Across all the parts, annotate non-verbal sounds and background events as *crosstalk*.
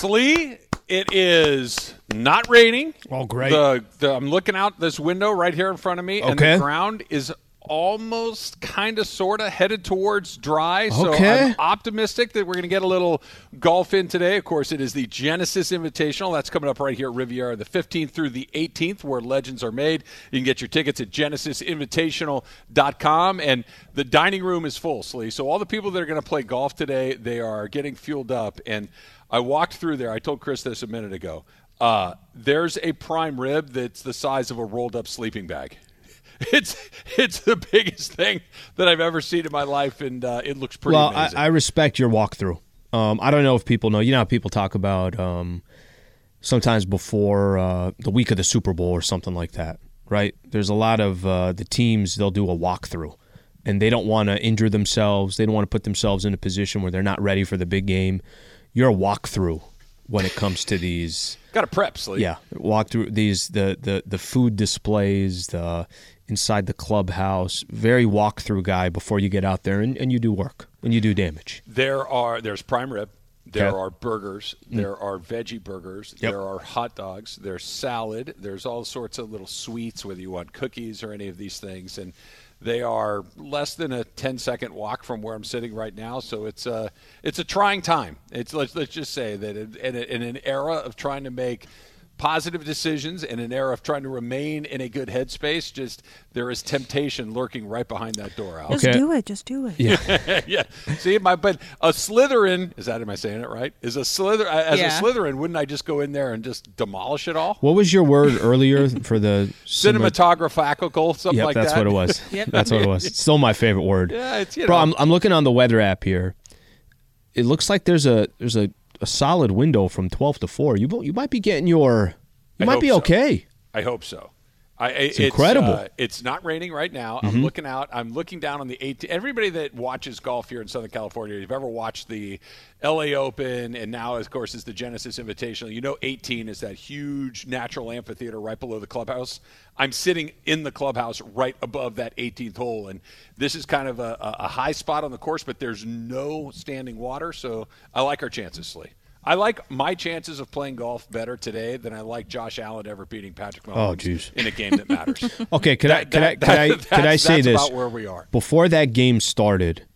Slee, it is not raining. Oh, great. The, the, I'm looking out this window right here in front of me, and the ground is almost kind of sort of headed towards dry. So Okay. I'm optimistic that we're going to get a little golf in today. Of course, it is the Genesis Invitational. That's coming up right here at Riviera the 15th through the 18th, where legends are made. You can get your tickets at genesisinvitational.com. And the dining room is full, Slee. So all the people that are going to play golf today, they are getting fueled up. And I walked through there. I told Chris this a minute ago. Uh, there's a prime rib that's the size of a rolled up sleeping bag. *laughs* It's it's the biggest thing that I've ever seen in my life, and uh, it looks pretty well, I. I respect your walkthrough. Um, I don't know if people know. You know how people talk about um, sometimes before uh, the week of the Super Bowl or something like that, right? There's a lot of uh, the teams they'll do a walkthrough, and they don't want to injure themselves. They don't want to put themselves in a position where they're not ready for the big game. You're a walkthrough when it comes to these. Got to prep, Slee. Yeah, walk through these the the the food displays, the inside the clubhouse. Very walkthrough guy before you get out there and, and you do work and you do damage. There are there's prime rib. There Okay. Mm. are burgers. There are veggie burgers. Yep. There are hot dogs. There's salad. There's all sorts of little sweets, whether you want cookies or any of these things. And they are less than a 10 second walk from where I'm sitting right now. So it's a it's a trying time. It's let's let's just say that in, in, in an era of trying to make positive decisions in an era of trying to remain in a good headspace just there is temptation lurking right behind that door out Just Okay. do it. Just do it. Yeah. *laughs* yeah. See, my but a Slytherin is that? Am I saying it right? Is a Slither as Yeah. a Slytherin? Wouldn't I just go in there and just demolish it all? What was your word earlier for the Cinematographical, something Yep, like that's that. what it was. *laughs* Yep. That's what it was. It's still my favorite word. Yeah, it's you Bro, know. I'm, I'm looking on the weather app here. It looks like there's a there's a, a solid window from 12 to 4. You you might be getting your you I might be so. okay. I hope so. I, it's incredible. uh, it's not raining right now. Mm-hmm. I'm looking out. I'm looking down on the 18. Everybody that watches golf here in Southern California, if you've ever watched the L.A. Open, and now, of course, is the Genesis Invitational. You know, 18 is that huge natural amphitheater right below the clubhouse. I'm sitting in the clubhouse right above that 18th hole, and this is kind of a, a a high spot on the course, but there's no standing water, so I like our chances, Slee. I like my chances of playing golf better today than I like Josh Allen ever beating Patrick oh, Mahomes Oh, in a game that matters. *laughs* Okay, could I That- could I that- could I that- could I say this about where we are. before that game started?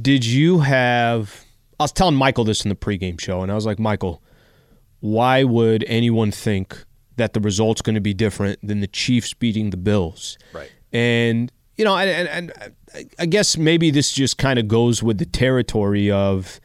Did you have? I was telling Michael this in the pregame show, and I was like, Michael, why would anyone think that the result's going to be different than the Chiefs beating the Bills? Right. And you know, and, and, and I- I guess maybe this just kind of goes with the territory of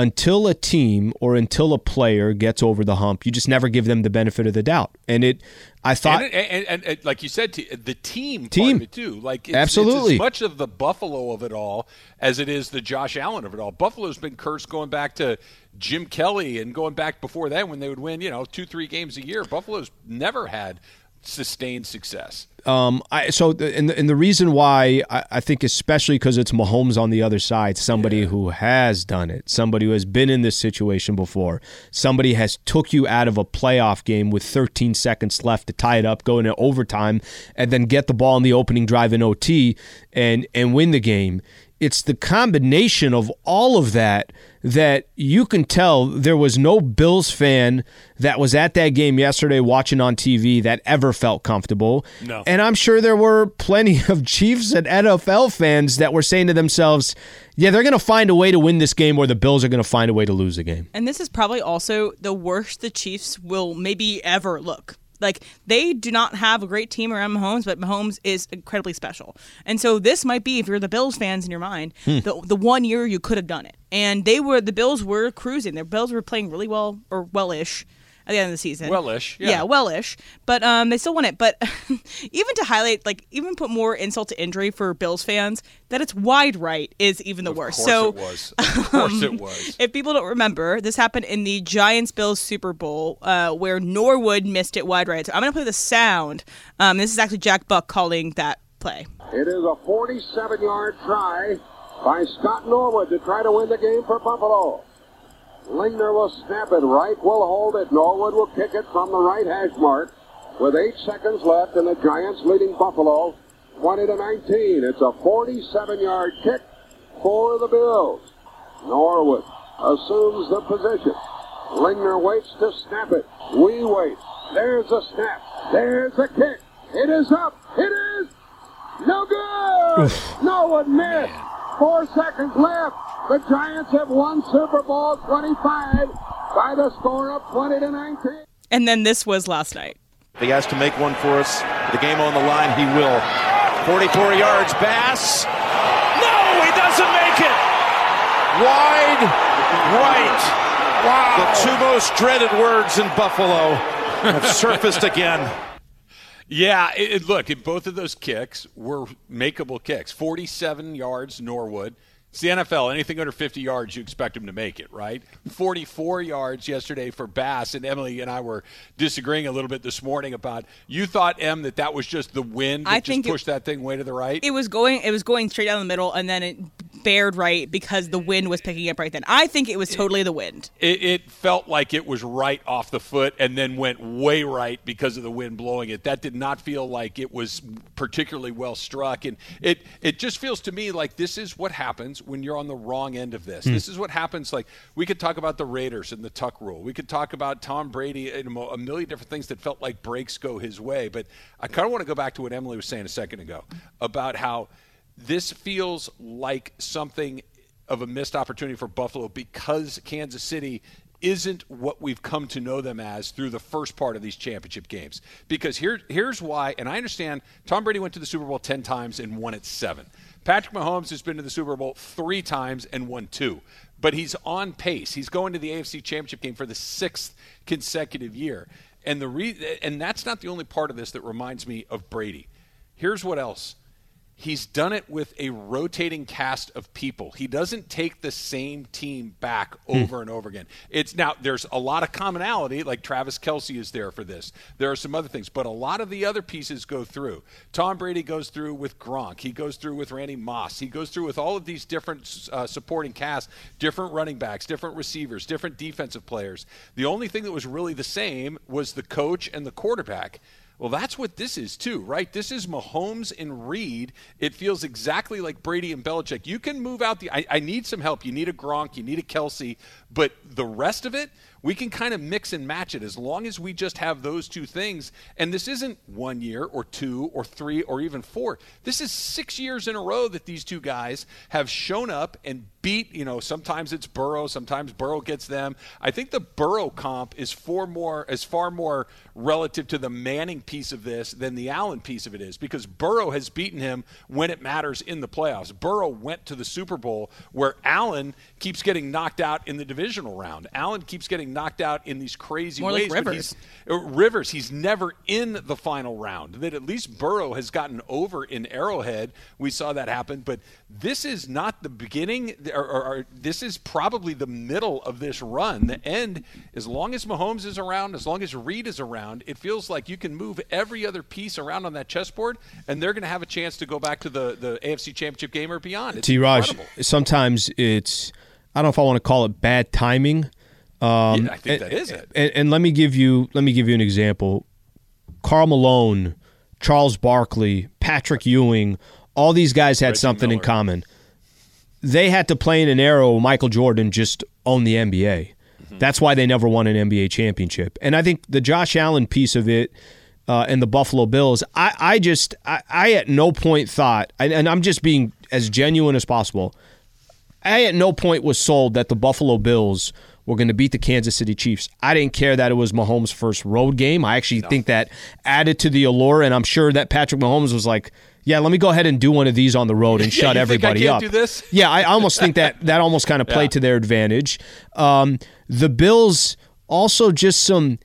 until a team or until a player gets over the hump, you just never give them the benefit of the doubt. And it, I thought, and, and, and, and like you said, the team, part Team. of it too. Like it's, Absolutely. it's as much of the Buffalo of it all as it is the Josh Allen of it all. Buffalo's been cursed going back to Jim Kelly and going back before that when they would win, you know, two three games a year. Buffalo's never had sustained success. Um, I so the, and the, and the reason why I, I think especially because it's Mahomes on the other side, somebody who has done it, somebody who has been in this situation before, somebody has took you out of a playoff game with 13 seconds left to tie it up, go into overtime, and then get the ball in the opening drive in OT and and win the game. It's the combination of all of that that you can tell there was no Bills fan that was at that game yesterday watching on TV that ever felt comfortable. No. And I'm sure there were plenty of *laughs* Chiefs and NFL fans that were saying to themselves, yeah, they're going to find a way to win this game or the Bills are going to find a way to lose the game. And this is probably also the worst the Chiefs will maybe ever look. Like they do not have a great team around Mahomes, but Mahomes is incredibly special. And so this might be, if you're the Bills fans in your mind, hmm. the the one year you could have done it. And they were the Bills were cruising. Their Bills were playing really well or well-ish at the end of the season. Well-ish, yeah. well-ish. But um, they still won it. But *laughs* even to highlight, like, even put more insult to injury for Bills fans, that it's wide right is even the Of worst. course so it was. Of course it *laughs* was. if people don't remember, this happened in the Giants Bills Super Bowl uh, where Norwood missed it wide right. So I'm going to play the sound. Um, this is actually Jack Buck calling that play. It is a 47 yard try by Scott Norwood to try to win the game for Buffalo. Lingner will snap it. Reich will hold it. Norwood will kick it from the right hash mark with eight seconds left, and the Giants leading Buffalo 20 to 19. It's a 47 yard kick for the Bills. Norwood assumes the position. Lingner waits to snap it. We wait. There's a snap. There's a kick. It is up. It is no good. Norwood missed. Four seconds left. The Giants have won Super Bowl 25 by the score of 20 to 19. And then this was last night. He has to make one for us. The game on the line, he will. 44 yards, Bass. No, he doesn't make it. Wide right. Wow. The two most dreaded words in Buffalo have surfaced again. Yeah, it, it, look, both of those kicks were makeable kicks. 47 yards, Norwood. It's the NFL. Anything under 50 yards, you expect them to make it, right? 44 yards yesterday for Bass, and Emily and I were disagreeing a little bit this morning about. You thought M that that was just the wind that I just think it- pushed that thing way to the right. It was going. It was going straight down the middle, and then it bared right because the wind was picking up right then. I think it was totally the wind. it, it felt like it was right off the foot and then went way right because of the wind blowing it. That did not feel like it was particularly well struck, and it it just feels to me like this is what happens when you're on the wrong end of this. Hmm. This is what happens. Like we could talk about the Raiders and the Tuck rule. We could talk about Tom Brady and a million different things that felt like breaks go his way. But I kind of want to go back to what Emily was saying a second ago about how this feels like something of a missed opportunity for Buffalo because Kansas City isn't what we've come to know them as through the first part of these championship games. Because here, here's why, and I understand Tom Brady went to the Super Bowl 10 times and won it seven. Patrick Mahomes has been to the Super Bowl three times and won two. But he's on pace. He's going to the AFC Championship game for the sixth consecutive year. And the re- and that's not the only part of this that reminds me of Brady. Here's what else he's done it with a rotating cast of people. He doesn't take the same team back over and over again. It's now there's a lot of commonality, like Travis Kelce is there for this. There are some other things, but a lot of the other pieces go through. Tom Brady goes through with Gronk. He goes through with Randy Moss. He goes through with all of these different uh, supporting casts, different running backs, different receivers, different defensive players. The only thing that was really the same was the coach and the quarterback. Well, that's what this is too, right? This is Mahomes and Reid. It feels exactly like Brady and Belichick. You can move out the. I, I need some help. You need a Gronk. You need a Kelce. But the rest of it, we can kind of mix and match it as long as we just have those two things. And this isn't one year or two or three or even four. This is six years in a row that these two guys have shown up and beat. You know, sometimes it's Burrow, sometimes Burrow gets them. I think the Burrow comp is far more is far more relative to the Manning piece of this than the Allen piece of it is because Burrow has beaten him when it matters in the playoffs. Burrow went to the Super Bowl where Allen keeps getting knocked out in the divisional round. Allen keeps getting knocked out in these crazy More ways. but Rivers. he's- uh, Rivers, he's never in the final round. That at least Burrow has gotten over in Arrowhead. We saw that happen, but this is not the beginning, or, or, or this is probably the middle of this run. The end, as long as Mahomes is around, as long as Reid is around, it feels like you can move every other piece around on that chessboard, and they're going to have a chance to go back to the, the AFC Championship game or beyond. It's T. Raj, sometimes it's I don't know if I want to call it bad timing. Um, Yeah, I think and, that is it. And, and let me give you let me give you an example. Karl Malone, Charles Barkley, Patrick Ewing, all these guys had Reggie something in common. They had to play in an era where Michael Jordan just owned the NBA. Mm-hmm. That's why they never won an NBA championship. And I think the Josh Allen piece of it uh, and the Buffalo Bills, I, I just, I, I at no point thought, and, and I'm just being as genuine as possible. I at no point was sold that the Buffalo Bills were going to beat the Kansas City Chiefs. I didn't care that it was Mahomes' first road game. I actually think that added to the allure, and I'm sure that Patrick Mahomes was like, "Yeah, let me go ahead and do one of these on the road *laughs* and Yeah, shut you think I everybody up." *laughs* Yeah, I almost think that that almost kind of *laughs* played Yeah. to their advantage. Um, the Bills also just some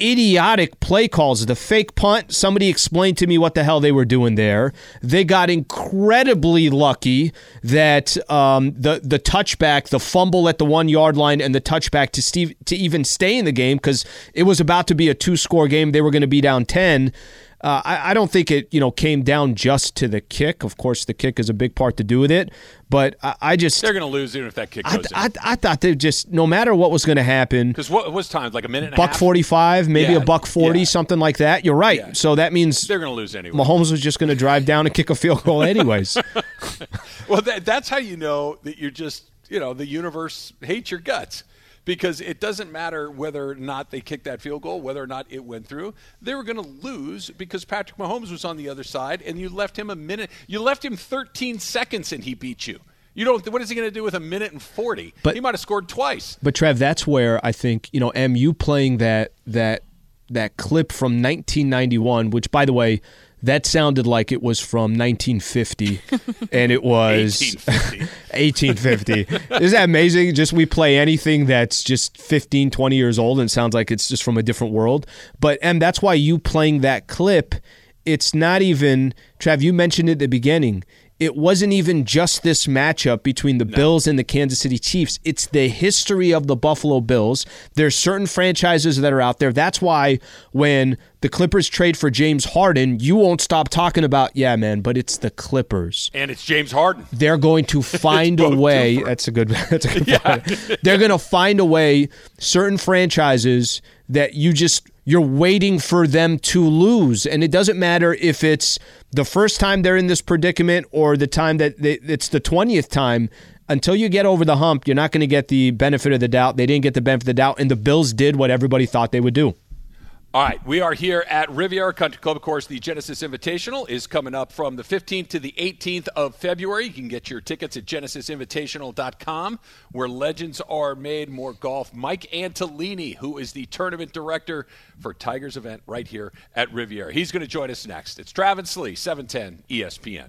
idiotic play calls. The fake punt, somebody explained to me what the hell they were doing there. They got incredibly lucky that um, the the touchback, the fumble at the one yard line, and the touchback to Steve to even stay in the game because it was about to be a two score game. They were going to be down ten. Uh, I, I don't think it, you know, came down just to the kick. Of course, the kick is a big part to do with it, but I, I just, They're going to lose even if that kick I, goes in. I, I thought they just, no matter what was going to happen, Because what was time? Like a minute and a buck half? 45, maybe Yeah, a buck 40, yeah. something like that. You're right. Yeah. So that means They're going to lose anyway. Mahomes was just going to drive down and kick a field goal *laughs* anyways. Well, that, that's how you know that you're just, you know, the universe hates your guts. Because it doesn't matter whether or not they kicked that field goal, whether or not it went through. They were going to lose because Patrick Mahomes was on the other side, and you left him a minute. You left him 13 seconds, and he beat you. You don't. What is he going to do with a minute and 40? But- he might have scored twice. But Trev, that's where I think you know MU playing that that that clip from 1991, which by the way, that sounded like it was from 1950, *laughs* and it was 1850. 1850. Isn't that amazing? Just we play anything that's just 15, 20 years old, and it sounds like it's just from a different world. But and that's why you playing that clip, it's not even Trav. You mentioned it at the beginning. It wasn't even just this matchup between the Bills and the Kansas City Chiefs. It's the history of the Buffalo Bills. There's certain franchises that are out there. That's why when the Clippers trade for James Harden, you won't stop talking about, yeah, man, but it's the Clippers and it's James Harden. they're going to *laughs* find a way. different. That's a good. *laughs* That's a good. point. They're going to find a way. Certain franchises that you just you're waiting for them to lose, and it doesn't matter if it's the first time they're in this predicament or the time that they, it's the twentieth time. Until you get over the hump, you're not going to get the benefit of the doubt. They didn't get the benefit of the doubt, and the Bills did what everybody thought they would do. All right, we are here at Riviera Country Club. Of course, the Genesis Invitational is coming up from the 15th to the 18th of February. You can get your tickets at genesisinvitational.com, where legends are made. More golf. Mike Antolini, who is the tournament director for Tigers event right here at Riviera. He's going to join us next. It's Travis Lee, 710 ESPN.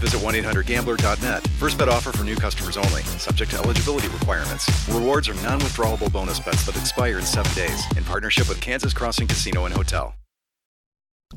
visit 1-800-GAMBLER.net. First bet offer for new customers only. Subject to eligibility requirements. Rewards are non-withdrawable bonus bets that expire in seven days. In partnership with Kansas Crossing Casino and Hotel.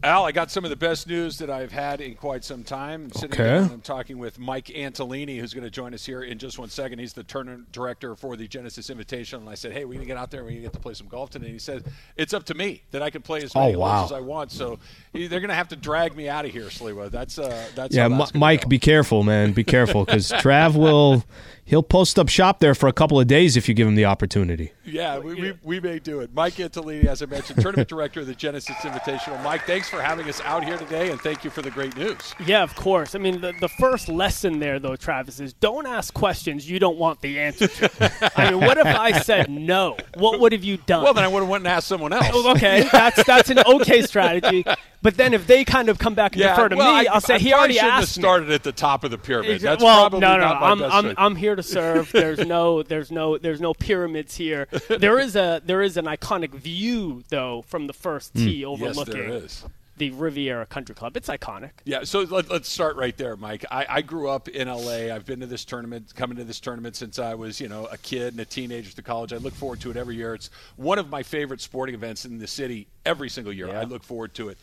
Al, I got some of the best news that I've had in quite some time. Sitting Okay. down, I'm talking with Mike Antolini, who's going to join us here in just one second. He's the tournament director for the Genesis Invitational. And I said, hey, we're going to get out there and we're going to get to play some golf today. And he said, it's up to me that I can play as oh, many Oh, wow. holes as I want. So he- they're going to have to drag me out of here, Sliwa. That's, uh, that's Yeah, that's gonna Mike, go. be careful, man. Be careful because *laughs* Trav will he'll post up shop there for a couple of days if you give him the opportunity. Yeah, we, we, we may do it. Mike Antolini, as I mentioned, tournament director of the Genesis Invitational. Mike, thanks for having us out here today, and thank you for the great news. Yeah, of course. I mean, the, the first lesson there, though, Travis, is don't ask questions you don't want the answer to. *laughs* I mean, what if I said no? What would have you done? Well, then I would have went and asked someone *laughs* else. Okay, that's that's an okay strategy. But then if they kind of come back and defer to well, me, I, will say I he already shouldn't have asked me. started at the top of the pyramid. That's well, probably no, no, no. I'm, I'm. I'm here to serve. There's *laughs* no, there's no, there's no pyramids here. *laughs* There is a, there is an iconic view though from the first hmm. tee yes, overlooking. there is. the Riviera Country Club. It's iconic. Yeah, so let, us start right there, Mike. I, I, grew up in LA. I've been to this tournament, coming to this tournament since I was, you know, a kid and a teenager to college. I look forward to it every year. It's one of my favorite sporting events in the city every single year. Yeah. I look forward to it.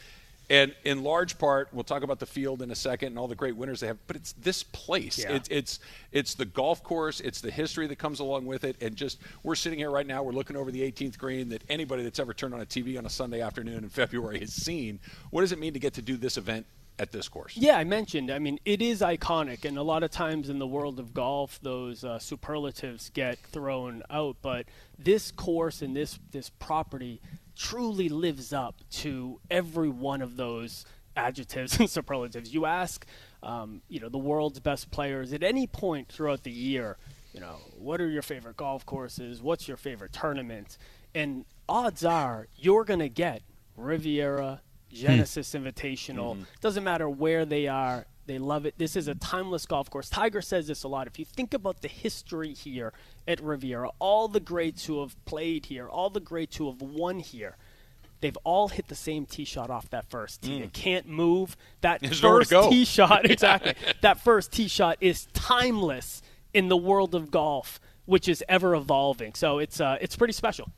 And in large part, we'll talk about the field in a second and all the great winners they have. But it's this place. Yeah. It, it's it's the golf course. It's the history that comes along with it. And just we're sitting here right now. We're looking over the 18th green that anybody that's ever turned on a TV on a Sunday afternoon in *laughs* February has seen. What does it mean to get to do this event at this course. Yeah, I mentioned. I mean, it is iconic, and a lot of times in the world of golf, those uh, superlatives get thrown out. But this course and this this property truly lives up to every one of those adjectives *laughs* and superlatives. You ask, um, you know, the world's best players at any point throughout the year, you know, what are your favorite golf courses? What's your favorite tournament? And odds are you're going to get Riviera, Genesis hmm. Invitational. Mm-hmm. Doesn't matter where they are. They love it. This is a timeless golf course. Tiger says this a lot. If you think about the history here at Riviera, all the greats who have played here, all the greats who have won here, they've all hit the same tee shot off that first tee. Mm. It can't move. That There's first tee shot, *laughs* exactly. that first tee shot is timeless in the world of golf, which is ever evolving. So it's uh, it's pretty special.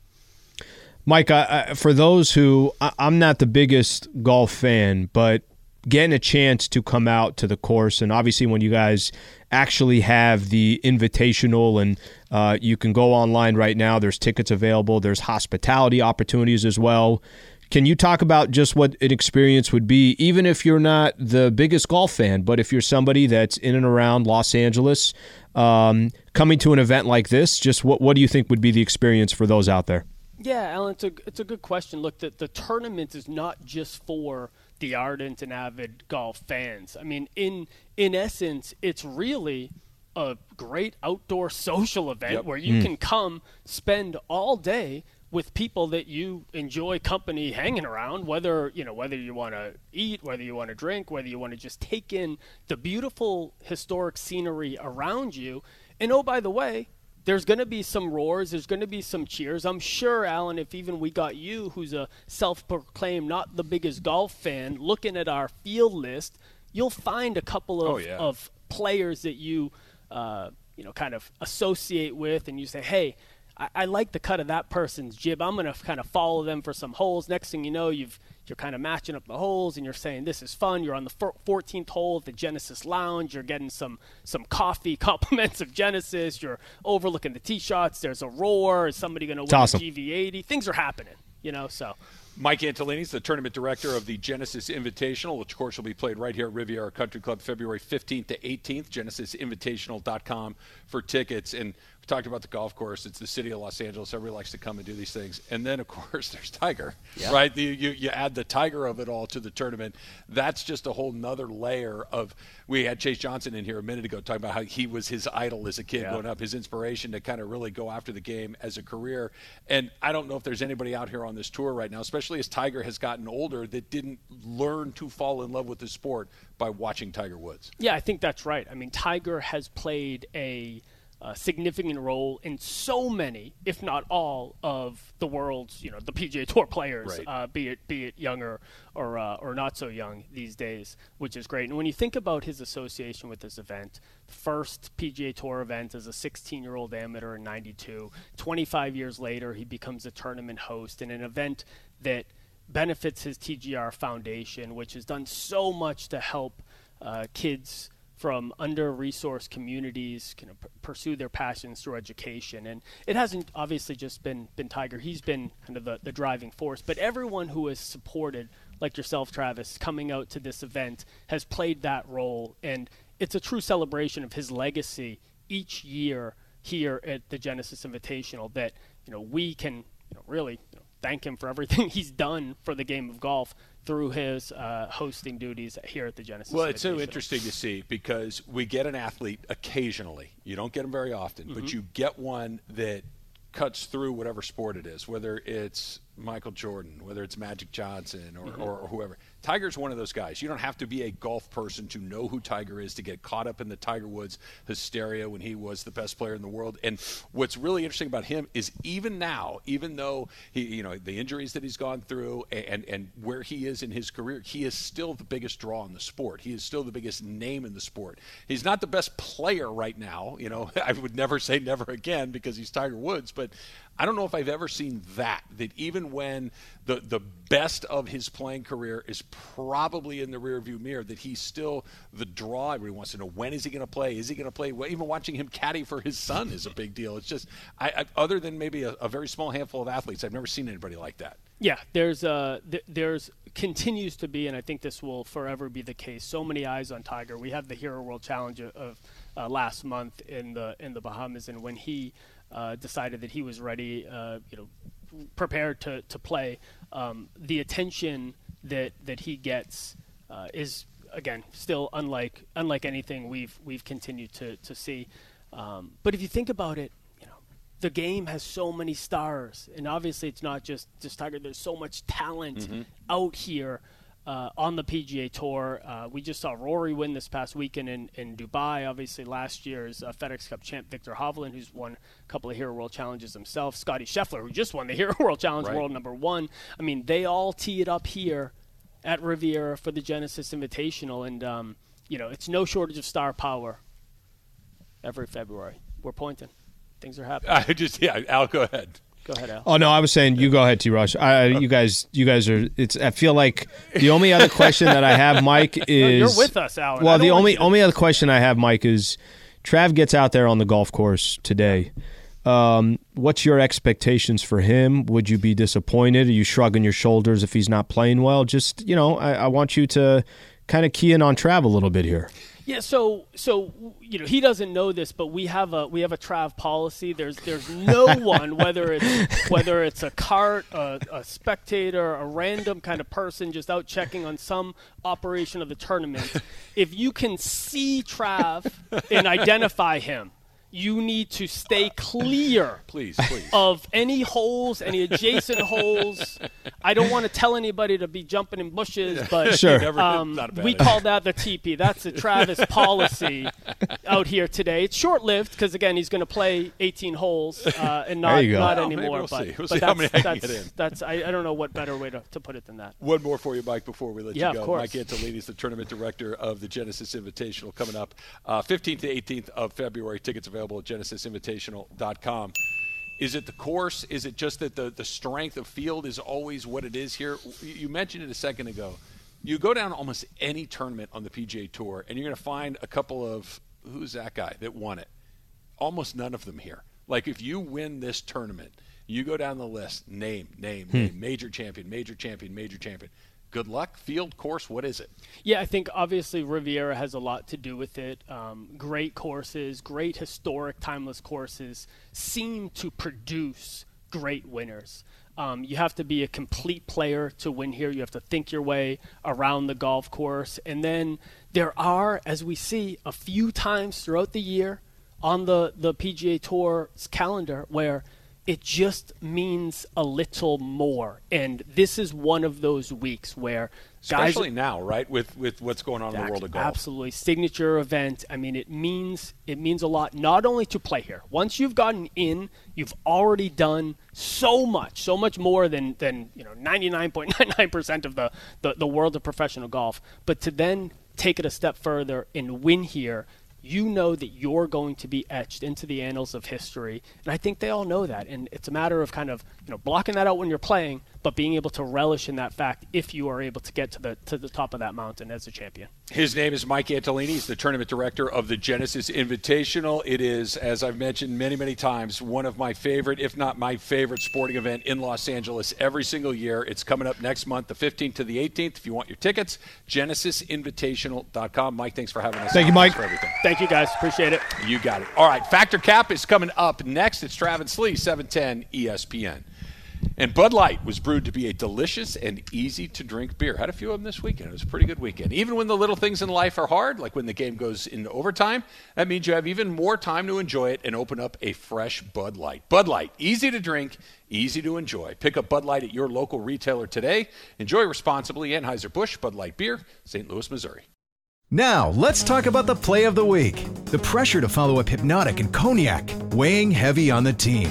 Mike, I, I, for those who I, I'm not the biggest golf fan, but getting a chance to come out to the course, and obviously when you guys actually have the invitational, and uh, you can go online right now. There's tickets available. There's hospitality opportunities as well. Can you talk about just what an experience would be, even if you're not the biggest golf fan, but if you're somebody that's in and around Los Angeles, um, coming to an event like this, just what what do you think would be the experience for those out there? Yeah, Alan, it's a it's a good question. Look, the the tournament is not just for the ardent and avid golf fans. I mean, in in essence, it's really a great outdoor social event yep. where you mm. can come spend all day with people that you enjoy company hanging around whether you know whether you want to eat whether you want to drink whether you want to just take in the beautiful historic scenery around you and oh by the way there's going to be some roars. There's going to be some cheers. I'm sure, Alan, if even we got you, who's a self proclaimed not the biggest golf fan, looking at our field list, you'll find a couple of, oh, yeah. of players that you, uh, you know, kind of associate with, and you say, hey, I, I like the cut of that person's jib. I'm going to kind of follow them for some holes. Next thing you know, you've you're kind of matching up the holes and you're saying this is fun. You're on the 14th hole at the Genesis Lounge. You're getting some some coffee *laughs* compliments of Genesis. You're overlooking the tee shots. There's a roar. Is somebody going to win awesome. a GV80? Things are happening, you know. So Mike Antolini is the tournament director of the Genesis Invitational, which of course will be played right here at Riviera Country Club February 15th to 18th. GenesisInvitational.com for tickets. And we talked about the golf course. It's the city of Los Angeles. Everybody likes to come and do these things. And then, of *laughs* course, there's Tiger, yeah. right? You, you, you, add the Tiger of it all to the tournament. That's just a whole nother layer of. We had Chase Johnson in here a minute ago talking about how he was his idol as a kid yeah. growing up, his inspiration to kind of really go after the game as a career. And I don't know if there's anybody out here on this tour right now, especially as Tiger has gotten older, that didn't learn to fall in love with the sport by watching Tiger Woods. Yeah, I think that's right. I mean, Tiger has played a a significant role in so many, if not all, of the world's, you know, the PGA Tour players, right. uh, be it be it younger or uh, or not so young these days, which is great. And when you think about his association with this event, first PGA Tour event as a 16-year-old amateur in '92, 25 years later, he becomes a tournament host in an event that benefits his TGR Foundation, which has done so much to help uh, kids from under-resourced communities can p- pursue their passions through education. And it hasn't obviously just been been Tiger. He's been kind of the, the driving force. But everyone who has supported, like yourself, Travis, coming out to this event has played that role. And it's a true celebration of his legacy each year here at the Genesis Invitational that you know we can you know really you know, thank him for everything *laughs* he's done for the game of golf through his uh, hosting duties here at the Genesis. Well, it's so interesting to see because we get an athlete occasionally. You don't get them very often, mm-hmm. but you get one that cuts through whatever sport it is, whether it's Michael Jordan, whether it's Magic Johnson or, mm-hmm. or, or, whoever. Tiger's one of those guys. You don't have to be a golf person to know who Tiger is to get caught up in the Tiger Woods hysteria when he was the best player in the world. And what's really interesting about him is even now, even though he, you know, the injuries that he's gone through and and where he is in his career, he is still the biggest draw in the sport. He is still the biggest name in the sport. He's not the best player right now. You know, *laughs* I would never say never again because he's Tiger Woods, but I don't know if I've ever seen that. That even when the the best of his playing career is probably in the rearview mirror, that he's still the draw. Everyone wants to know when is he going to play? Is he going to play? Even watching him caddy for his son is a big deal. It's just, I, I other than maybe a, a, very small handful of athletes, I've never seen anybody like that. Yeah, there's uh, th- there's continues to be, and I think this will forever be the case. So many eyes on Tiger. We have the Hero World Challenge of uh, last month in the in the Bahamas, and when he uh, decided that he was ready, uh, you know, prepared to, to play, um, the attention that that he gets uh, is again still unlike unlike anything we've we've continued to to see. Um, but if you think about it, you know, the game has so many stars, and obviously it's not just just Tiger. There's so much talent mm-hmm. out here uh, on the PGA Tour. Uh, we just saw Rory win this past weekend in, in Dubai. Obviously, last year's uh, FedEx Cup champ Viktor Hovland, who's won a couple of Hero World Challenges himself. Scottie Scheffler, who just won the *laughs* Hero World Challenge right. World Number One. I mean, they all tee it up here at Riviera for the Genesis Invitational, and um, you know it's no shortage of star power. Every February, we're pointing. Things are happening. *laughs* I just yeah, Al, go ahead. Go ahead, Al. Oh no, I was saying you go ahead, T. Rush. I, you guys, you guys are. It's. I feel like the only other question that I have, Mike, *laughs* is no, you're with us, Al. Well, the only only other question I have, Mike, is Trav gets out there on the golf course today. Um, what's your expectations for him? Would you be disappointed? Are you shrugging your shoulders if he's not playing well? Just you know, I, I want you to kind of key in on Trav a little bit here. Yeah, so so you know he doesn't know this, but we have a we have a Trav policy. There's there's no *laughs* one whether it's whether it's a cart, a, a, spectator, a random kind of person just out checking on some operation of the tournament. If you can see Trav and identify him, you need to stay clear *laughs* please, please. of any holes, any adjacent *laughs* holes. I don't want to tell anybody to be jumping in bushes, but *laughs* sure. um, we call that the teepee. That's the Travis policy out here today. It's short lived because again he's going to play 18 holes uh, and not not well, anymore. We'll but. We'll but that's, that's, that's I, I, don't know what better way to, to put it than that. One more for you, Mike, before we let yeah, you go. Mike Antolini's the tournament director of the Genesis Invitational coming up uh, 15th to 18th of February. Tickets available at genesisinvitational invitational.com. Is it the course? Is it just that the, the strength of field is always what it is here? You mentioned it a second ago. You go down almost any tournament on the PGA Tour, and you're going to find a couple of who's that guy that won it? Almost none of them here. Like if you win this tournament, you go down the list, name, name, hmm. name, major champion, major champion, major champion good luck. Field course, what is it? Yeah, I think obviously Riviera has a lot to do with it. Um, great courses, great historic timeless courses seem to produce great winners. Um, you have to be a complete player to win here. You have to think your way around the golf course. And then there are, as we see, a few times throughout the year on the, the PGA Tour's calendar where it just means a little more. And this is one of those weeks where especially guys, now, right, with with what's going on in the world of golf. Absolutely, signature event. I mean, it means it means a lot not only to play here. Once you've gotten in, you've already done so much, so much more than than you know 99.99% of the, the the world of professional golf. But to then take it a step further and win here you know that you're going to be etched into the annals of history. And I think they all know that. And it's a matter of kind of, you know, blocking that out when you're playing, but being able to relish in that fact if you are able to get to the to the top of that mountain as a champion. His name is Mike Antolini. He's the tournament director of the Genesis Invitational. It is, as I've mentioned many, many times, one of my favorite, if not my favorite, sporting event in Los Angeles every single year. It's coming up next month, the 15th to the 18th. If you want your tickets, genesisinvitational.com. Mike, thanks for having us. Thank you, Mike. For everything. Thank you, guys. Appreciate it. You got it. All right, Fact or Cap is coming up next. It's Travis Lee, 710 ESPN. And Bud Light was brewed to be a delicious and easy to drink beer. Had a few of them this weekend. It was a pretty good weekend. Even when the little things in life are hard, like when the game goes into overtime, that means you have even more time to enjoy it and open up a fresh Bud Light. Bud Light, easy to drink, easy to enjoy. Pick up Bud Light at your local retailer today. Enjoy responsibly. Anheuser-Busch Bud Light Beer, St. Louis, Missouri. Now, let's talk about the play of the week. The pressure to follow up Hypnotic and Cognac, weighing heavy on the team.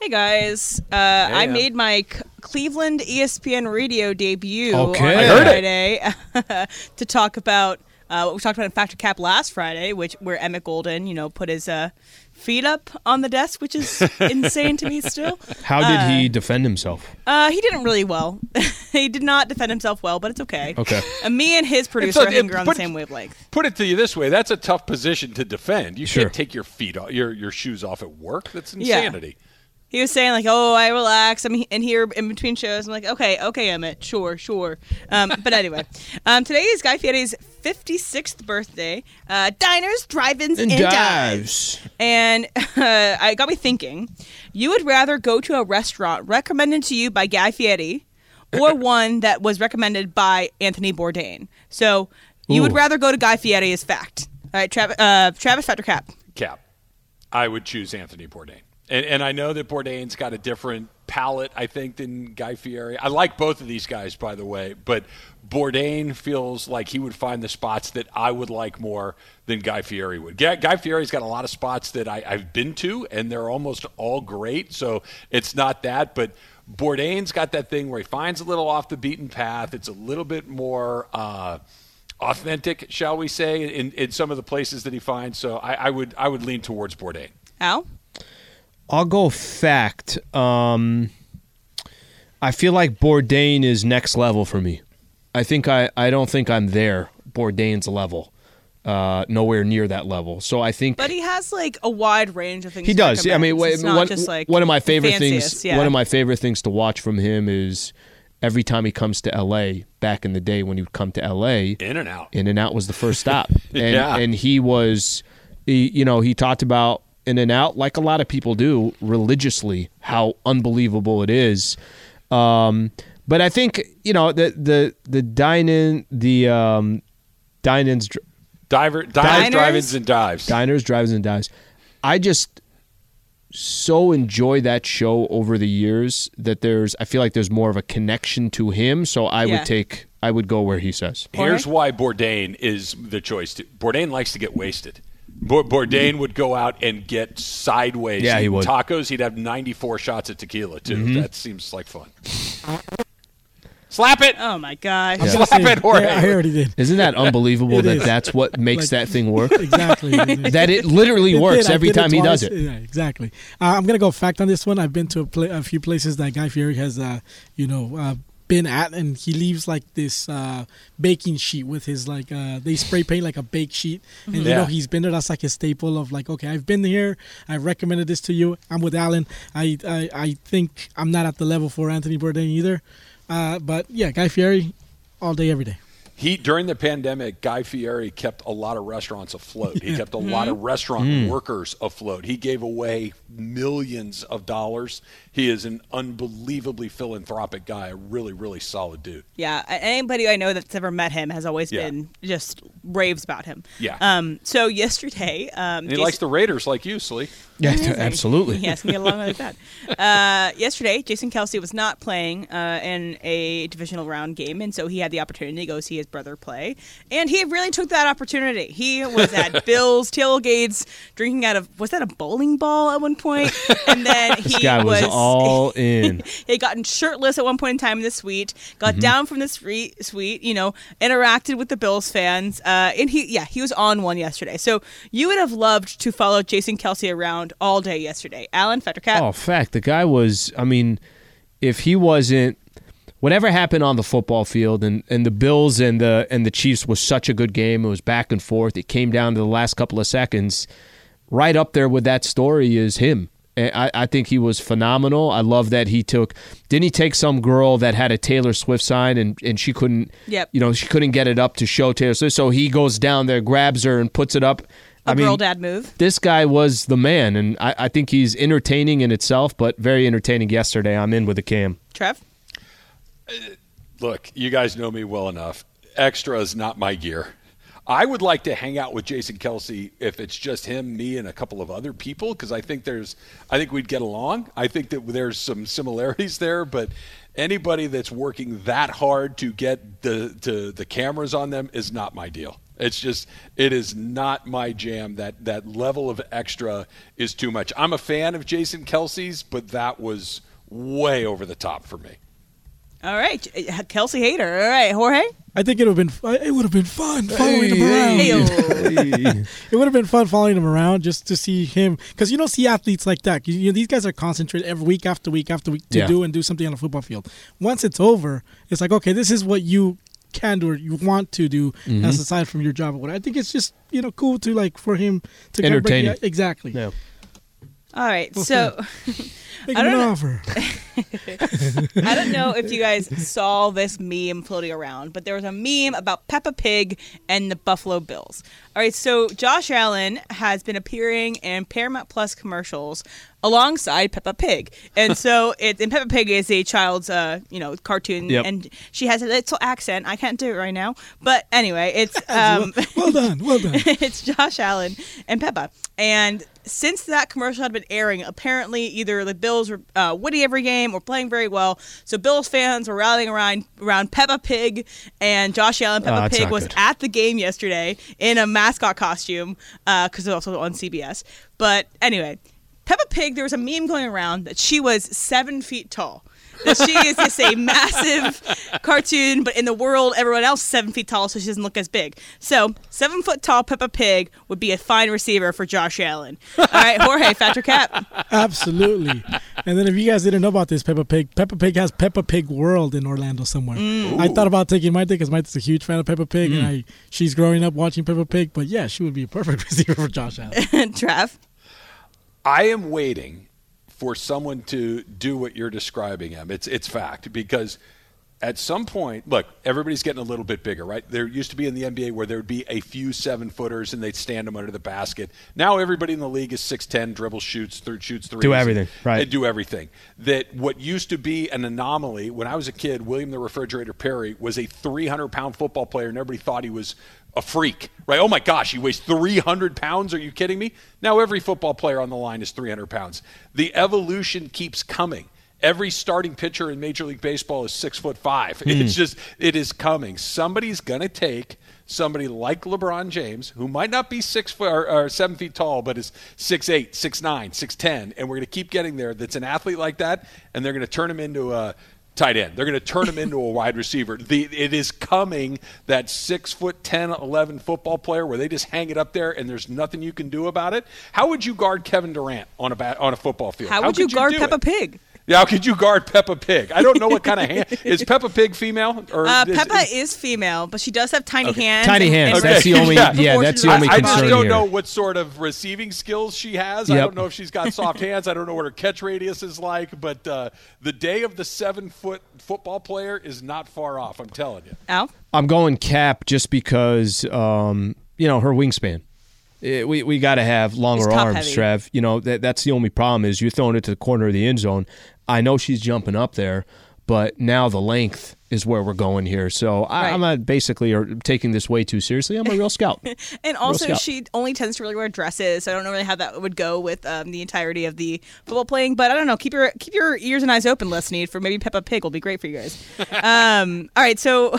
Hey guys, uh, I made my C- Cleveland ESPN radio debut Okay. on heard Friday *laughs* to talk about uh, what we talked about in Fact or Cap last Friday, which where Emmett Golden, you know, put his uh, feet up on the desk, which is *laughs* insane to me still. How did he defend himself? Uh, he didn't really well. *laughs* he did not defend himself well, but it's okay. Okay. Uh, me and his producer, a- I think, are on the but- same wavelength. Put it to you this way: that's a tough position to defend. You Sure. can't take your feet off, your your shoes off at work. That's Yeah. insanity. He was saying like, "Oh, I relax. I'm in here in between shows." I'm like, "Okay, okay, Emmett, sure, sure." Um, but anyway, *laughs* um, today is Guy Fieri's 56th birthday. Uh, diners, drive-ins, and, And dives. dives. And *laughs* uh, I got me thinking: you would rather go to a restaurant recommended to you by Guy Fieri, or *clears throat* one that was recommended by Anthony Bourdain. So you would rather go to Guy Fieri as fact. All right, Travis, uh, Travis Fact or Cap. Cap. I would choose Anthony Bourdain. And, and I know that Bourdain's got a different palette, I think, than Guy Fieri. I like both of these guys, by the way, but Bourdain feels like he would find the spots that I would like more than Guy Fieri would. Guy, Guy Fieri's got a lot of spots that I, I've been to, and they're almost all great, so it's not that, but Bourdain's got that thing where he finds a little off the beaten path. It's a little bit more. Uh, authentic, shall we say, in, in some of the places that he finds. So I, I would I would lean towards Bourdain. Al. I'll go fact. Um, I feel like Bourdain is next level for me. I think I, I don't think I'm there. Bourdain's level, uh, nowhere near that level. So I think But he has like a wide range of things. he does. Yeah, I mean, recommend. It's one, just like one of my favorite things. Yeah. One of my favorite things to watch from him is every time he comes to L.A. Back in the day when he would come to L.A. In and out. In and Out was the first stop, *laughs* and Yeah. and he was, he, you know, he talked about In and Out like a lot of people do religiously how unbelievable it is. Um, but I think you know the the the dine-in the um, dine-ins Diver, diners, Diners? drive-ins, and dives. diners, drives, and dives. I just so enjoy that show over the years that there's I feel like there's more of a connection to him. So I Yeah. would take I would go where he says. Here's why Bourdain is the choice. To, Bourdain likes to get wasted. Bour- Bourdain would go out and get sideways Yeah, he would. tacos. He'd have 94 shots at tequila too. Mm-hmm. That seems like fun. Slap it. Oh my gosh. Slap it, Jorge. Yeah, I already did. Isn't that *laughs* unbelievable It that is. that's what makes Like- that thing *laughs* work? Exactly. *laughs* that it literally It works did. Every time he does it. Yeah, exactly. Uh, I'm gonna go fact on this one. I've been to a, pla a few places that Guy Fieri has, uh, you know, uh, been at, and he leaves like this uh, baking sheet with his like uh, they spray paint like a bake sheet, and you know he's been there. That's like a staple of like, okay, I've been here. I recommended this to you. I'm with Alan. I I, I think I'm not at the level for Anthony Bourdain either, uh, but yeah, Guy Fieri, all day, every day. He during the pandemic, Guy Fieri kept a lot of restaurants afloat. He kept a lot of restaurant workers afloat. He gave away millions of dollars. He is an unbelievably philanthropic guy, a really, really solid dude. Yeah, anybody I know that's ever met him has always Yeah. been just raves about him. Yeah. Um. So yesterday, um, he Jason- likes the Raiders like you, Slee. Yeah, *laughs* absolutely. Yes, get along like that. Uh, yesterday, Jason Kelce was not playing uh, in a divisional round game, and so he had the opportunity to go see his brother play. And he really took that opportunity. He was at *laughs* Bill's tailgates, drinking out of was that a bowling ball at one point? point, and then *laughs* he This guy was, all in. he had gotten shirtless at one point in time in the suite, got Mm-hmm. down from the suite, suite, you know, interacted with the Bills fans, uh, and he, yeah, he was on one yesterday. So you would have loved to follow Jason Kelce around all day yesterday. Alan Fact or Cap. Oh, fact. The guy was, I mean, if he wasn't, whatever happened on the football field and, and the Bills and the and the Chiefs was such a good game. It was back and forth. It came down to the last couple of seconds. Right up there with that story is him. I, I think he was phenomenal. I love that he took. Didn't he take some girl that had a Taylor Swift sign and, and she couldn't, Yep. you know, she couldn't get it up to show Taylor Swift. So he goes down there, grabs her, and puts it up. A I mean, dad move. this guy was the man, and I, I think he's entertaining in itself, but very entertaining yesterday. I'm in with the cam. Trev. Uh, look, you guys know me well enough. Extra is not my gear. I would like to hang out with Jason Kelce if it's just him, me, and a couple of other people because I think there's, I think we'd get along. I think that there's some similarities there, but anybody that's working that hard to get the to the cameras on them is not my deal. It's just it is not my jam. That that level of extra is too much. I'm a fan of Jason Kelce's, but that was way over the top for me. All right, Kelce hater. All right, Jorge. I think it would have been it would have been fun following him around. Hey-o. *laughs* It would have been fun following him around just to see him because you don't see athletes like that. You, you know, these guys are concentrated every week after week after week to Yeah. do and do something on the football field. Once it's over, it's like okay, this is what you can do or you want to do Mm-hmm. as aside from your job or whatever. I think it's just you know cool to like for him to kind of break- Entertaining. yeah, exactly. Yeah. All right, so *laughs* Make I don't know. offer. *laughs* I don't know if you guys saw this meme floating around, but there was a meme about Peppa Pig and the Buffalo Bills. All right, so Josh Allen has been appearing in Paramount Plus commercials alongside Peppa Pig, and so *laughs* it and Peppa Pig is a child's, uh, you know, cartoon, Yep. and she has a little accent. I can't do it right now, but anyway, it's *laughs* um, well done, well done. it's Josh Allen and Peppa. And since that commercial had been airing, apparently either the Bills were uh, witty every game or playing very well. So Bills fans were rallying around around Peppa Pig and Josh Allen. Peppa that's Pig was good. at the game yesterday in a mascot costume because it was also on CBS. But anyway, Peppa Pig, there was a meme going around that she was seven feet tall. That she is just a massive cartoon, but in the world, everyone else is seven feet tall, so she doesn't look as big. So, seven foot tall Peppa Pig would be a fine receiver for Josh Allen. All right, Jorge, *laughs* Fact or Cap. Absolutely. And then if you guys didn't know about this Peppa Pig, Peppa Pig has Peppa Pig World in Orlando somewhere. Mm. I thought about taking my thing because Mike's a huge fan of Peppa Pig, and mm. I she's growing up watching Peppa Pig. But yeah, she would be a perfect *laughs* receiver for Josh Allen. *laughs* Trav. I am waiting for someone to do what you're describing, Em. It's it's fact because at some point, look, everybody's getting a little bit bigger, right? There used to be in the NBA where there would be a few seven footers and they'd stand them under the basket. Now everybody in the league is six ten, dribble, shoots, third shoots, three, Do everything, right. They do everything. That what used to be an anomaly when I was a kid, William the Refrigerator Perry was a 300 pound football player, and everybody thought he was a freak, right? Oh my gosh, he weighs 300 pounds. Are you kidding me? Now every football player on the line is 300 pounds. The evolution keeps coming. Every starting pitcher in Major League Baseball is six foot five. It's hmm. just, it is coming. Somebody's going to take somebody like LeBron James, who might not be six foot or, or seven feet tall, but is six eight, six nine, six ten, and we're going to keep getting there. That's an athlete like that, and they're going to turn him into a tight end. They're going to turn him into a wide receiver. The, it is coming that six foot 10, 11 football player where they just hang it up there and there's nothing you can do about it. How would you guard Kevin Durant on a bat, on a football field? How would you guard Peppa it? Pig? Yeah, how could you guard Peppa Pig? I don't know what kind of hand *laughs* is Peppa Pig female or Uh, is- Peppa is- is female, but she does have tiny hands. Tiny hands. and- That's the only. *laughs* Yeah, that's the only. I, only I just don't here. know what sort of receiving skills she has. I don't know if she's got soft hands. I don't know what her catch radius is like. But uh, the day of the seven foot football player is not far off. I'm telling you. Al? I'm going cap just because um, you know her wingspan. Eh, we we got to have longer arms, heavy. Trev. You know that that's the only problem is you're throwing it to the corner of the end zone. I know she's jumping up there, but now the length is where we're going here. So I, Right. I'm not basically or taking this way too seriously. I'm a real scout. *laughs* And also, Scout. she only tends to really wear dresses, so I don't know really how that would go with um, the entirety of the football playing. But I don't know. Keep your keep your ears and eyes open, listening for maybe Peppa Pig will be great for you guys. *laughs* um, all right, so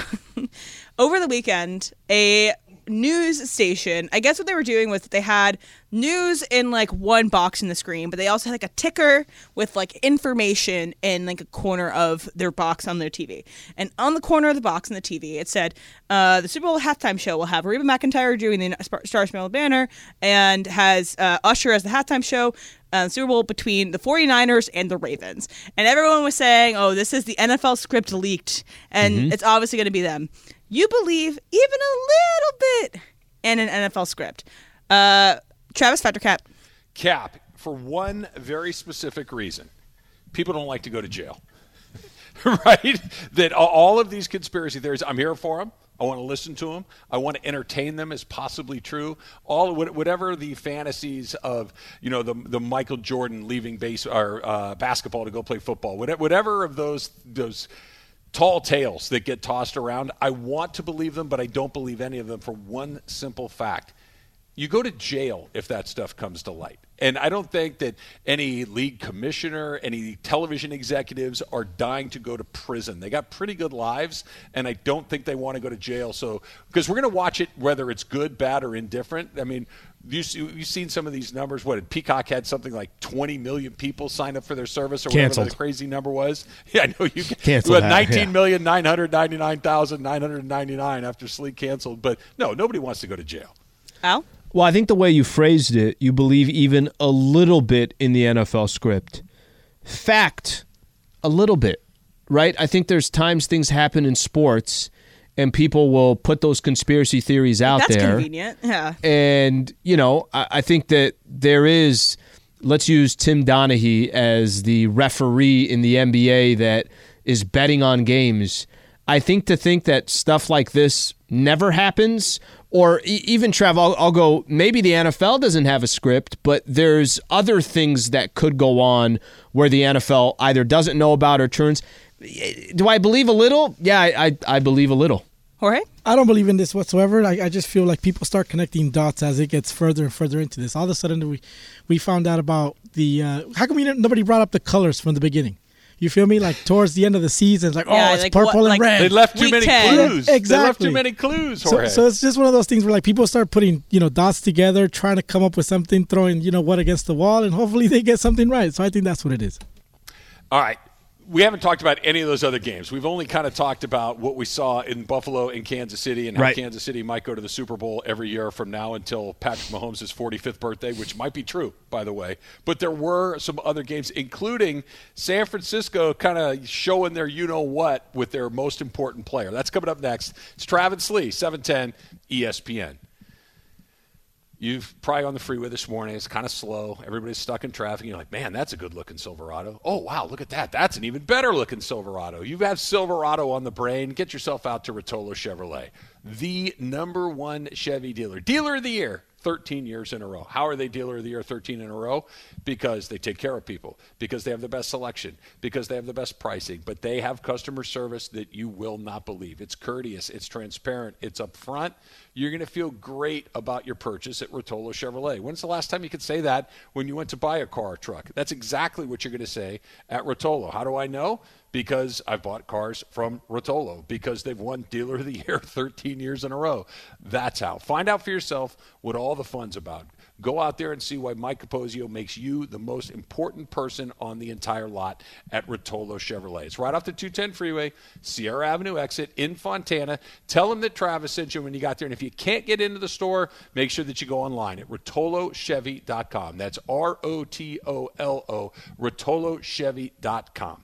*laughs* over the weekend, a news station. I guess what they were doing was that they had news in like one box in the screen, but they also had like a ticker with like information in like a corner of their box on their TV. And on the corner of the box on the TV, it said uh, the Super Bowl halftime show will have Reba McEntire doing the Star- Spangled Banner and has uh, Usher as the halftime show. Uh, Super Bowl between the 49ers and the Ravens. And everyone was saying, oh, this is the NFL script leaked, and it's obviously going to be them. You believe even a little bit in an NFL script. Uh, Travis Fact or Cap, Cap, for one very specific reason. People don't like to go to jail. *laughs* right? That all of these conspiracy theories, I'm here for them. I want to listen to them. I want to entertain them as possibly true. All whatever the fantasies of you know the the Michael Jordan leaving base or uh, basketball to go play football. Whatever, whatever of those those tall tales that get tossed around, I want to believe them, but I don't believe any of them for one simple fact you go to jail if that stuff comes to light. And I don't think that any league commissioner, any television executives are dying to go to prison. They got pretty good lives, and I don't think they want to go to jail. So, because we're going to watch it whether it's good, bad, or indifferent. I mean, you see, you've seen some of these numbers. What Peacock had something like 20 million people sign up for their service, or whatever the crazy number was. *laughs* Yeah, I know you *laughs* Canceled Well, that, 19 yeah. million nine hundred ninety nine thousand nine hundred ninety nine after Sleep canceled. But no, nobody wants to go to jail. Al? Well, I think the way you phrased it, you believe even a little bit in the NFL script. Fact, a little bit, right? I think there's times things happen in sports and people will put those conspiracy theories out there. That's there. convenient. Yeah. And, you know, I, I think that there is, let's use Tim Donaghy as the referee in the NBA that is betting on games. I think to think that stuff like this never happens, or e- even Trev, I'll, I'll go, maybe the NFL doesn't have a script, but there's other things that could go on where the NFL either doesn't know about or turns. Do I believe a little? Yeah, I, I, I believe a little. Jorge? I don't believe in this whatsoever. I, I just feel like people start connecting dots as it gets further and further into this. All of a sudden, we we found out about the. Uh, how come we nobody brought up the colors from the beginning? You feel me? Like towards the end of the season, it's like, Yeah, oh, it's like purple what- and like- red. They left too many 10. clues. Yeah, They left too many clues, So, so it's just one of those things where like people start putting you know dots together, trying to come up with something, throwing you know what against the wall, and hopefully they get something right. So I think that's what it is. All right. We haven't talked about any of those other games. We've only kind of talked about what we saw in Buffalo and Kansas City and how Right. Kansas City might go to the Super Bowl every year from now until Patrick Mahomes' 45th birthday, which might be true, by the way. But there were some other games, including San Francisco kind of showing their you know what with their most important player. That's coming up next. It's Travis Lee, E 710 ESPN. You've probably on the freeway this morning. It's kind of slow. Everybody's stuck in traffic. You're like, man, that's a good looking Silverado. Oh, wow, look at that. That's an even better looking Silverado. You have Silverado on the brain. Get yourself out to Rotolo Chevrolet, the number one Chevy dealer. Dealer of the year, 13 years in a row. How are they dealer of the year 13 in a row? Because they take care of people, because they have the best selection, because they have the best pricing, but they have customer service that you will not believe. It's courteous, it's transparent, it's upfront. You're going to feel great about your purchase at Rotolo Chevrolet. When's the last time you could say that when you went to buy a car or truck? That's exactly what you're going to say at Rotolo. How do I know? Because I've bought cars from Rotolo because they've won Dealer of the Year *laughs* 13 years in a row. That's how. Find out for yourself what all the fun's about. Go out there and see why Mike Capozio makes you the most important person on the entire lot at Rotolo Chevrolet. It's right off the 210 freeway, Sierra Avenue exit in Fontana. Tell them that Travis sent you when you got there. And if you can't get into the store, make sure that you go online at rotolochevy.com. That's R O T O L O, rotolochevy.com.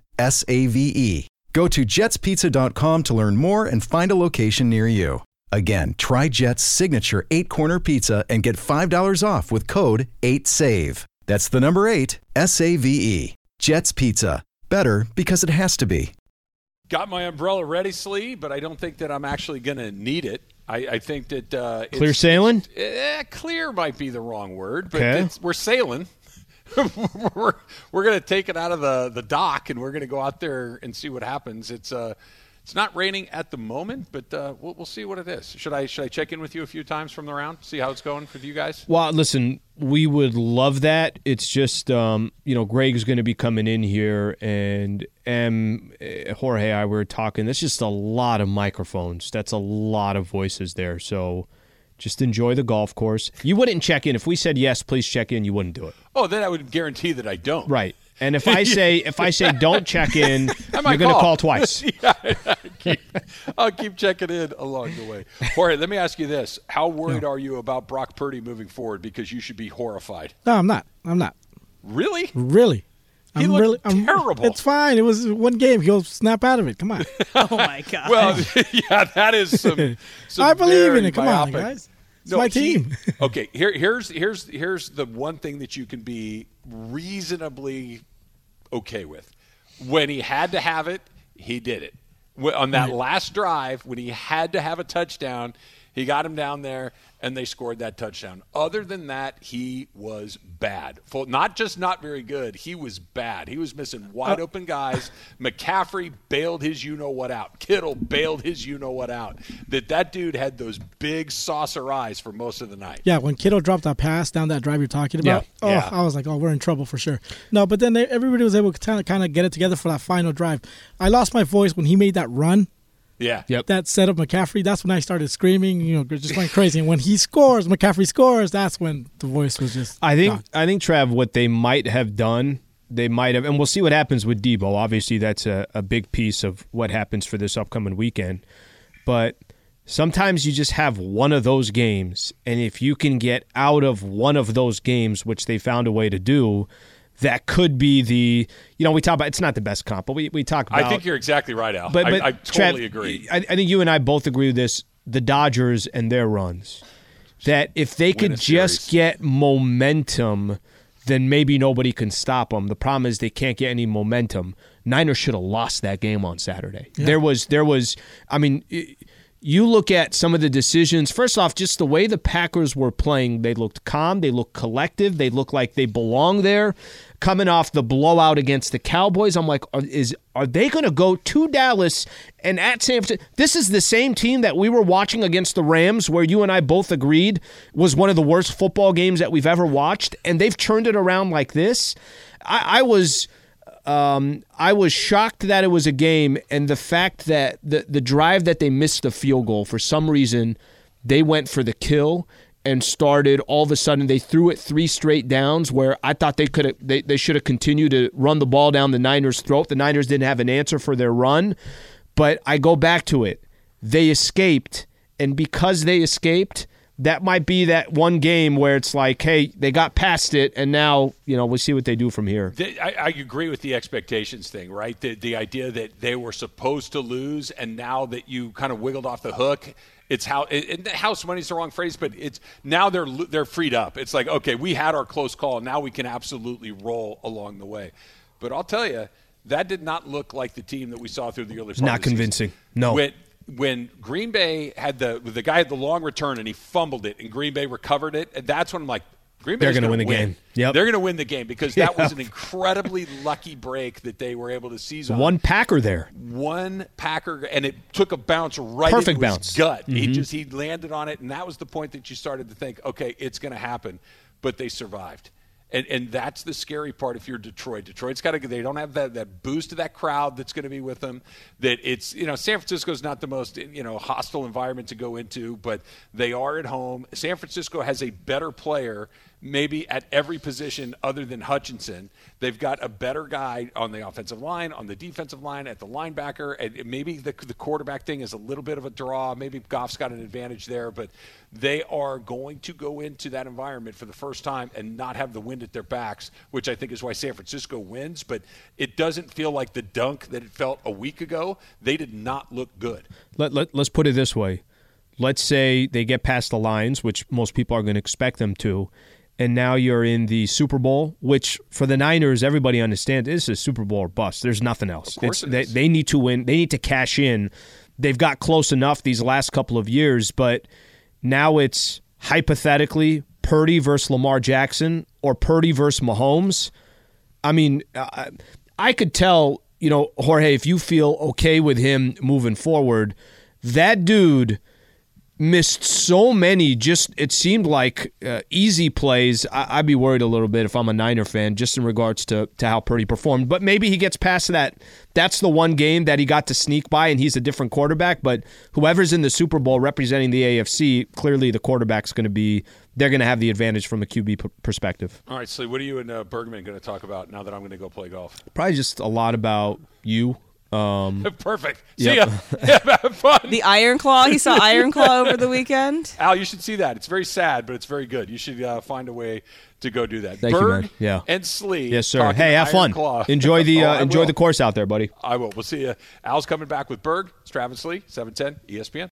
S A V E. Go to jetspizza.com to learn more and find a location near you. Again, try Jet's signature eight corner pizza and get $5 off with code 8SAVE. That's the number eight, S A V E. Jet's Pizza. Better because it has to be. Got my umbrella ready, Slee, but I don't think that I'm actually going to need it. I, I think that uh, Clear it's- sailing? Eh, clear might be the wrong word, but Okay. it's, we're sailing. *laughs* we're we're going to take it out of the, the dock and we're going to go out there and see what happens. It's uh, it's not raining at the moment, but uh, we'll, we'll see what it is. Should I should I check in with you a few times from the round, see how it's going for you guys? Well, listen, we would love that. It's just, um, you know, Greg's going to be coming in here, and um, eh, Jorge I were talking. That's just a lot of microphones. That's a lot of voices there. So just enjoy the golf course. You wouldn't check in. If we said yes, please check in, you wouldn't do it. Oh, then I would guarantee that I don't. Right. And if I *laughs* say if I say don't check in, *laughs* you're going to call twice. *laughs* yeah, I keep, I'll keep checking in along the way. Jorge, let me ask you this: How worried are you about Brock Purdy moving forward? Because you should be horrified. No, I'm not. I'm not. Really? Really. He I'm looked really I'm, terrible. It's fine. It was one game. He'll snap out of it. Come on. Oh my god. Well, yeah, that is some. some I believe in very it. Come on, guys. It's my he- team. *laughs* okay, here, here's here's here's the one thing that you can be reasonably okay with. When he had to have it, he did it. On that mm. last drive, when he had to have a touchdown, he got him down there and they scored that touchdown. Other than that, he was bad. Full, not just not very good, he was bad. He was missing wide Uh, open guys. McCaffrey bailed his you know what out. Kittle bailed his you know what out. That that dude had those big saucer eyes for most of the night. Yeah, when Kittle dropped that pass down that drive you're talking about, Yeah, oh, yeah. I was like, oh, we're in trouble for sure. No, but then they, everybody was able to kind of get it together for that final drive. I lost my voice when he made that run. Yeah. Yep. That set up McCaffrey. That's when I started screaming, you know, just going crazy. And when he scores, McCaffrey scores. That's when the voice was just. I think gone. I think Trav, what they might have done, they might have, and we'll see what happens with Debo. Obviously, that's a, a big piece of what happens for this upcoming weekend. But sometimes you just have one of those games, and if you can get out of one of those games, which they found a way to do, that could be the you know we talk about it's not the best comp, but we, we talk about. I think you're exactly right, Al. But, I- but I, totally Trav, agree. I, I think you and I both agree with this. The Dodgers and their runs, that if they Win could just series. get momentum, then maybe nobody can stop them. The problem is they can't get any momentum. Niners should have lost that game on Saturday. There was, there was. I mean. i you look at some of the decisions. First off, just the way the Packers were playing, they looked calm, they looked collective, they looked like they belong there. Coming off the blowout against the Cowboys, I'm like, are, is are they going to go to Dallas and at San Francisco? This is the same team that we were watching against the Rams, where you and I both agreed was one of the worst football games that we've ever watched, and they've turned it around like this. I, I was um, I was shocked that it was a game, and the fact that the the drive that they missed the field goal for some reason, they went for the kill and started. All of a sudden, they threw it three straight downs. Where I thought they could have, they, they should have continued to run the ball down the Niners' throat. The Niners didn't have an answer for their run, but I go back to it. They escaped, and because they escaped. That might be that one game where it's like, hey, they got past it, and now you know we'll see what they do from here. I, I agree with the expectations thing, right? The, the idea that they were supposed to lose, and now that you kind of wiggled off the hook, it's how it, house money is the wrong phrase, but it's now they're they're freed up. It's like okay, we had our close call, now we can absolutely roll along the way. But I'll tell you, that did not look like the team that we saw through the early. Not the season. convincing. No. When, when Green Bay had the the guy had the long return and he fumbled it, and Green Bay recovered it, and that's when I'm like. Green They're Bay's gonna win to the game. Yep. They're going to win the game because that was *laughs* an incredibly lucky break that they were able to seize on. One Packer there. One Packer, and it took a bounce right Perfect bounce. gut. He Mhm. just he landed on it, and that was the point that you started to think, okay, it's going to happen. But they survived, And, and that's the scary part if you're Detroit. Detroit's got to they don't have that, that boost of that crowd that's going to be with them. That it's you know San Francisco's not the most you know hostile environment to go into, but they are at home. San Francisco has a better player maybe at every position other than Hutchinson. They've got a better guy on the offensive line, on the defensive line, at the linebacker, and maybe the, the quarterback thing is a little bit of a draw. Maybe Goff's got an advantage there, but they are going to go into that environment for the first time and not have the wind at their backs, which I think is why San Francisco wins. But it doesn't feel like the dunk that it felt a week ago. They did not look good. Let, let, let's put it this way. Let's say they get past the Lions, which most people are going to expect them to, and now you're in the Super Bowl, which for the Niners, everybody understands is a Super Bowl or bust. There's nothing else. It's, it they, they need to win. They need to cash in. They've got close enough these last couple of years, but now it's hypothetically Purdy versus Lamar Jackson or Purdy versus Mahomes. I mean, I, I could tell, you know, Jorge, if you feel okay with him moving forward, that dude missed so many just it seemed like uh, easy plays. I, i'd be worried a little bit if i'm a niner fan just in regards to, to how purdy performed. But maybe he gets past that. That's the one game that he got to sneak by and he's a different quarterback. But whoever's in the super bowl representing the afc clearly the quarterback's going to be they're going to have the advantage from a qb p- perspective. All right, so what are you and uh, Bergman going to talk about now that I'm going to go play golf? probably just a lot about you um, *laughs* Perfect. See Yep. ya. *laughs* Have fun. The Iron Claw. He saw Iron Claw *laughs* over the weekend. Al, you should see that. It's very sad, but it's very good. You should uh, find a way to go do that. Thank you, man. Yeah. and Slee. yes sir hey have Iron fun Claw. enjoy the Oh, uh, I enjoy will. the course out there buddy I will. We'll see you. Al's coming back with Berg. It's Travis 710 ESPN.